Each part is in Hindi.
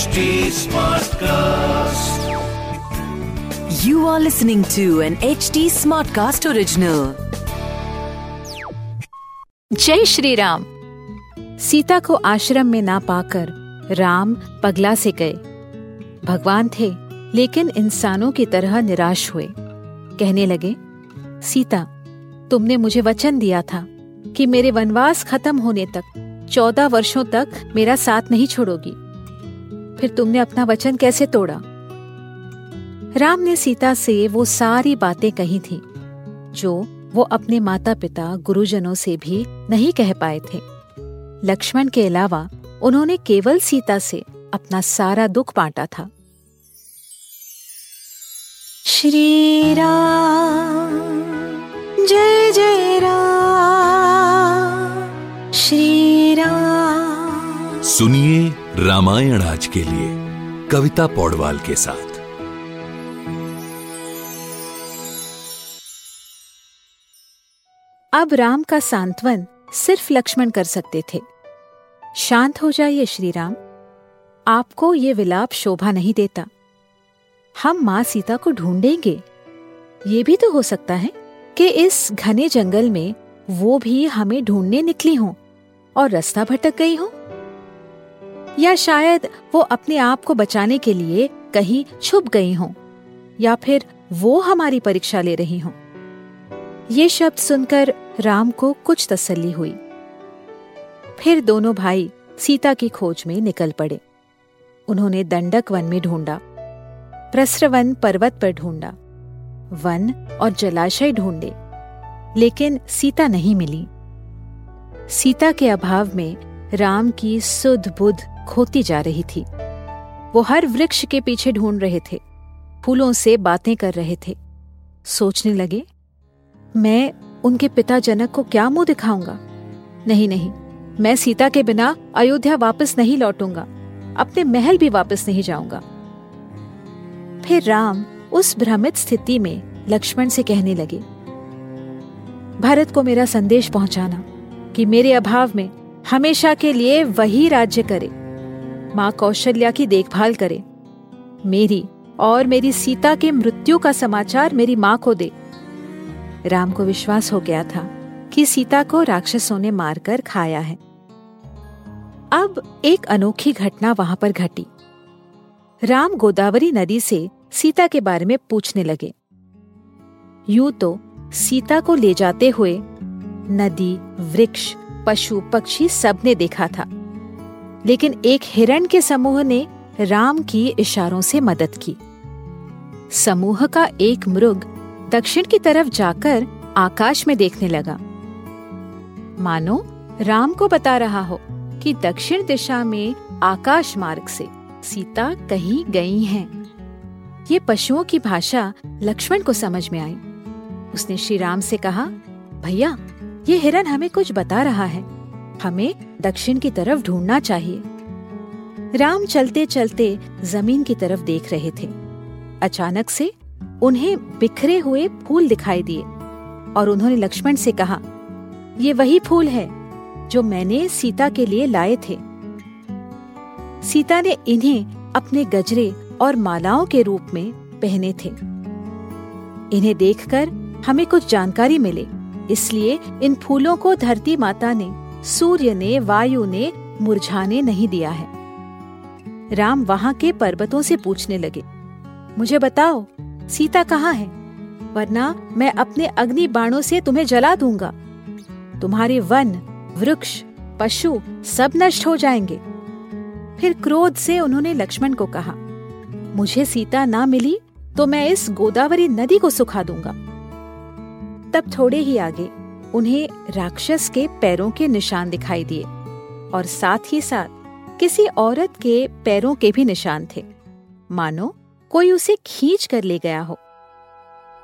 HD Smartcast. You are listening to an HD Smartcast original. जय श्री राम सीता को आश्रम में ना पाकर राम पगला से गए भगवान थे लेकिन इंसानों की तरह निराश हुए कहने लगे सीता तुमने मुझे वचन दिया था कि मेरे वनवास खत्म होने तक चौदह वर्षों तक मेरा साथ नहीं छोड़ोगी फिर तुमने अपना वचन कैसे तोड़ा? राम ने सीता से वो सारी बातें कही थी, जो वो अपने माता पिता गुरुजनों से भी नहीं कह पाए थे। लक्ष्मण के अलावा उन्होंने केवल सीता से अपना सारा दुख बांटा था। श्री राम, जय जय राम, श्री राम। सुनिए रामायण आज के लिए, कविता पौडवाल के साथ। अब राम का सांत्वन सिर्फ़ लक्ष्मण कर सकते थे। शांत हो जाइए श्री राम आपको ये विलाप शोभा नहीं देता। हम माँ सीता को ढूंढेंगे। ये भी तो हो सकता है कि इस घने जंगल में वो भी हमें ढूँढने निकली हों और रास्ता भटक गई हों। या शायद वो अपने आप को बचाने के लिए कहीं छुप गई हों, या फिर वो हमारी परीक्षा ले रही हों। ये शब्द सुनकर राम को कुछ तसल्ली हुई। फिर दोनों भाई सीता की खोज में निकल पड़े। उन्होंने दंडक वन में ढूंढा, प्रस्रवन पर्वत पर ढूंढा, वन और जलाशय ढूंढे, लेकिन सीता नहीं मिली। सीता के अभाव में राम की सुध बुध खोती जा रही थी। वो हर वृक्ष के पीछे ढूंढ रहे थे, फूलों से बातें कर रहे थे। सोचने लगे, मैं उनके पिता जनक को क्या मुँह दिखाऊँगा? नहीं नहीं, मैं सीता के बिना अयोध्या वापस नहीं लौटूँगा, अपने महल भी वापस नहीं जाऊँगा। फिर राम उस भ्रमित स्थिति में लक्ष्मण से कहने लगे, भारत को मेरा संदेश पहुंचाना कि मेरे अभाव में हमेशा के लिए वही राज्य करे। माँ कौशल्या की देखभाल करे। मेरी और मेरी सीता के मृत्यु का समाचार मेरी माँ को दे। राम को विश्वास हो गया था कि सीता को राक्षसों ने मारकर खाया है। अब एक अनोखी घटना वहाँ पर घटी। राम गोदावरी नदी से सीता के बारे में पूछने लगे। यूँ तो सीता को ले जाते हुए नदी, वृक्ष, पशु, पक्षी सबने देखा था। लेकिन एक हिरण के समूह ने राम की इशारों से मदद की। समूह का एक मृग दक्षिण की तरफ़ जाकर आकाश में देखने लगा। मानो, राम को बता रहा हो कि दक्षिण दिशा में आकाश मार्ग से सीता कहीं गई हैं। ये पशुओं की भाषा लक्ष्मण को समझ में आई। उसने श्री राम से कहा, भैया, ये हिरण हमें कुछ बता रहा है। हमें दक्षिण की तरफ़ ढूंढना चाहिए। राम चलते चलते ज़मीन की तरफ़ देख रहे थे। अचानक से उन्हें बिखरे हुए फूल दिखाई दिए और उन्होंने लक्ष्मण से कहा, ये वही फूल है जो मैंने सीता के लिए लाए थे। सीता ने इन्हें अपने गजरे और मालाओं के रूप में पहने थे। इन्हें देखकर हमें कुछ जानकारी मिले, इसलिए इन फूलों को धरती माता ने सूर्य ने, वायु ने मुरझाने नहीं दिया है। राम वहाँ के पर्वतों से पूछने लगे, मुझे बताओ, सीता कहाँ है? वरना मैं अपने अग्नि बाणों से तुम्हें जला दूँगा। तुम्हारे वन, वृक्ष, पशु सब नष्ट हो जाएँगे। फिर क्रोध से उन्होंने लक्ष्मण को कहा, मुझे सीता ना मिली तो मैं इस गोदावरी नदी को सुखा दूँगा। तब थोड़े ही आगे उन्हें राक्षस के पैरों के निशान दिखाई दिए और साथ ही साथ किसी औरत के पैरों के भी निशान थे। मानो, कोई उसे खींच कर ले गया हो।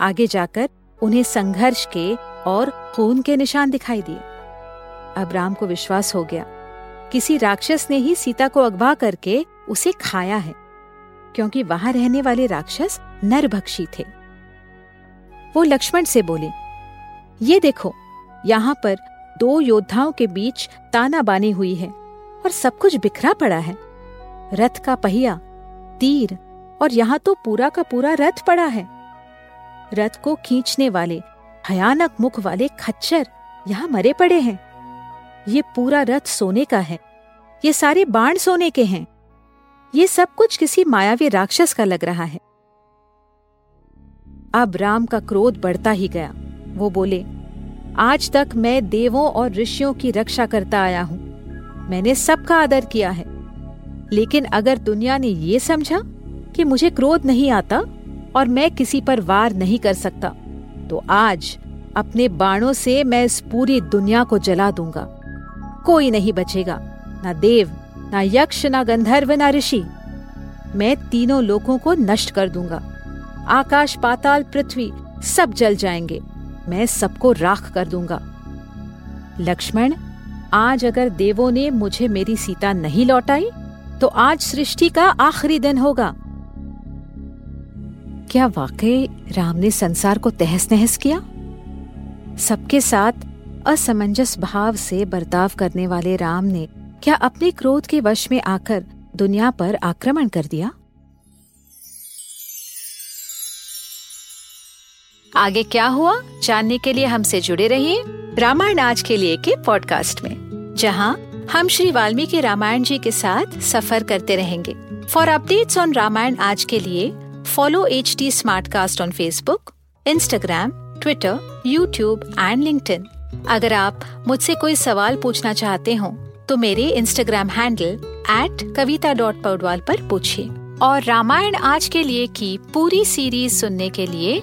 आगे जाकर उन्हें संघर्ष के और खून के निशान दिखाई दिए। अब राम को विश्वास हो गया। किसी राक्षस ने ही सीता को अगवा करके उसे खाया है, क्योंकि वहाँ रहने वाले राक्षस नरभक्षी थे। वो लक्ष्मण से बोले, ये देखो यहाँ पर दो योद्धाओं के बीच ताना बानी हुई है और सब कुछ बिखरा पड़ा है। रथ का पहिया, तीर और यहाँ तो पूरा का पूरा रथ पड़ा है। रथ को खींचने वाले, भयानक मुख वाले खच्चर यहाँ मरे पड़े हैं। ये पूरा रथ सोने का है। ये सारे बाण सोने के हैं। ये सब कुछ किसी मायावी राक्षस का लग रहा है। अब राम का क्रोध बढ़ता ही गया। वो बोले आज तक मैं देवों और ऋषियों की रक्षा करता आया हूँ। मैंने सबका आदर किया है। लेकिन अगर दुनिया ने ये समझा कि मुझे क्रोध नहीं आता और मैं किसी पर वार नहीं कर सकता तो आज अपने बाणों से मैं इस पूरी दुनिया को जला दूँगा। कोई नहीं बचेगा, ना देव, ना यक्ष, ना गंधर्व, ना ऋषि। मैं तीनों लोगों को नष्ट कर दूँगा। आकाश, पाताल, पृथ्वी सब जल जाएँगे। मैं सबको राख कर दूँगा। लक्ष्मण, आज अगर देवों ने मुझे मेरी सीता नहीं लौटाई तो आज सृष्टि का आखिरी दिन होगा। क्या वाकई राम ने संसार को तहस नहस किया? सबके साथ असमंजस भाव से बर्ताव करने वाले राम ने क्या अपने क्रोध के वश में आकर दुनिया पर आक्रमण कर दिया? आगे क्या हुआ, जानने के लिए हमसे जुड़े रहिए रामायण आज के लिए के पॉडकास्ट में, जहाँ हम श्री वाल्मीकि रामायण जी के साथ सफ़र करते रहेंगे। फॉर अपडेट्स ऑन रामायण आज के लिए follow H T on Facebook Instagram Twitter YouTube and link अगर आप मुझसे कोई सवाल पूछना चाहते हो तो मेरे Instagram handle at Kavita dot Paudwal पर पूछिए। और रामायण आज के लिए की पूरी सीरीज़ सुनने के लिए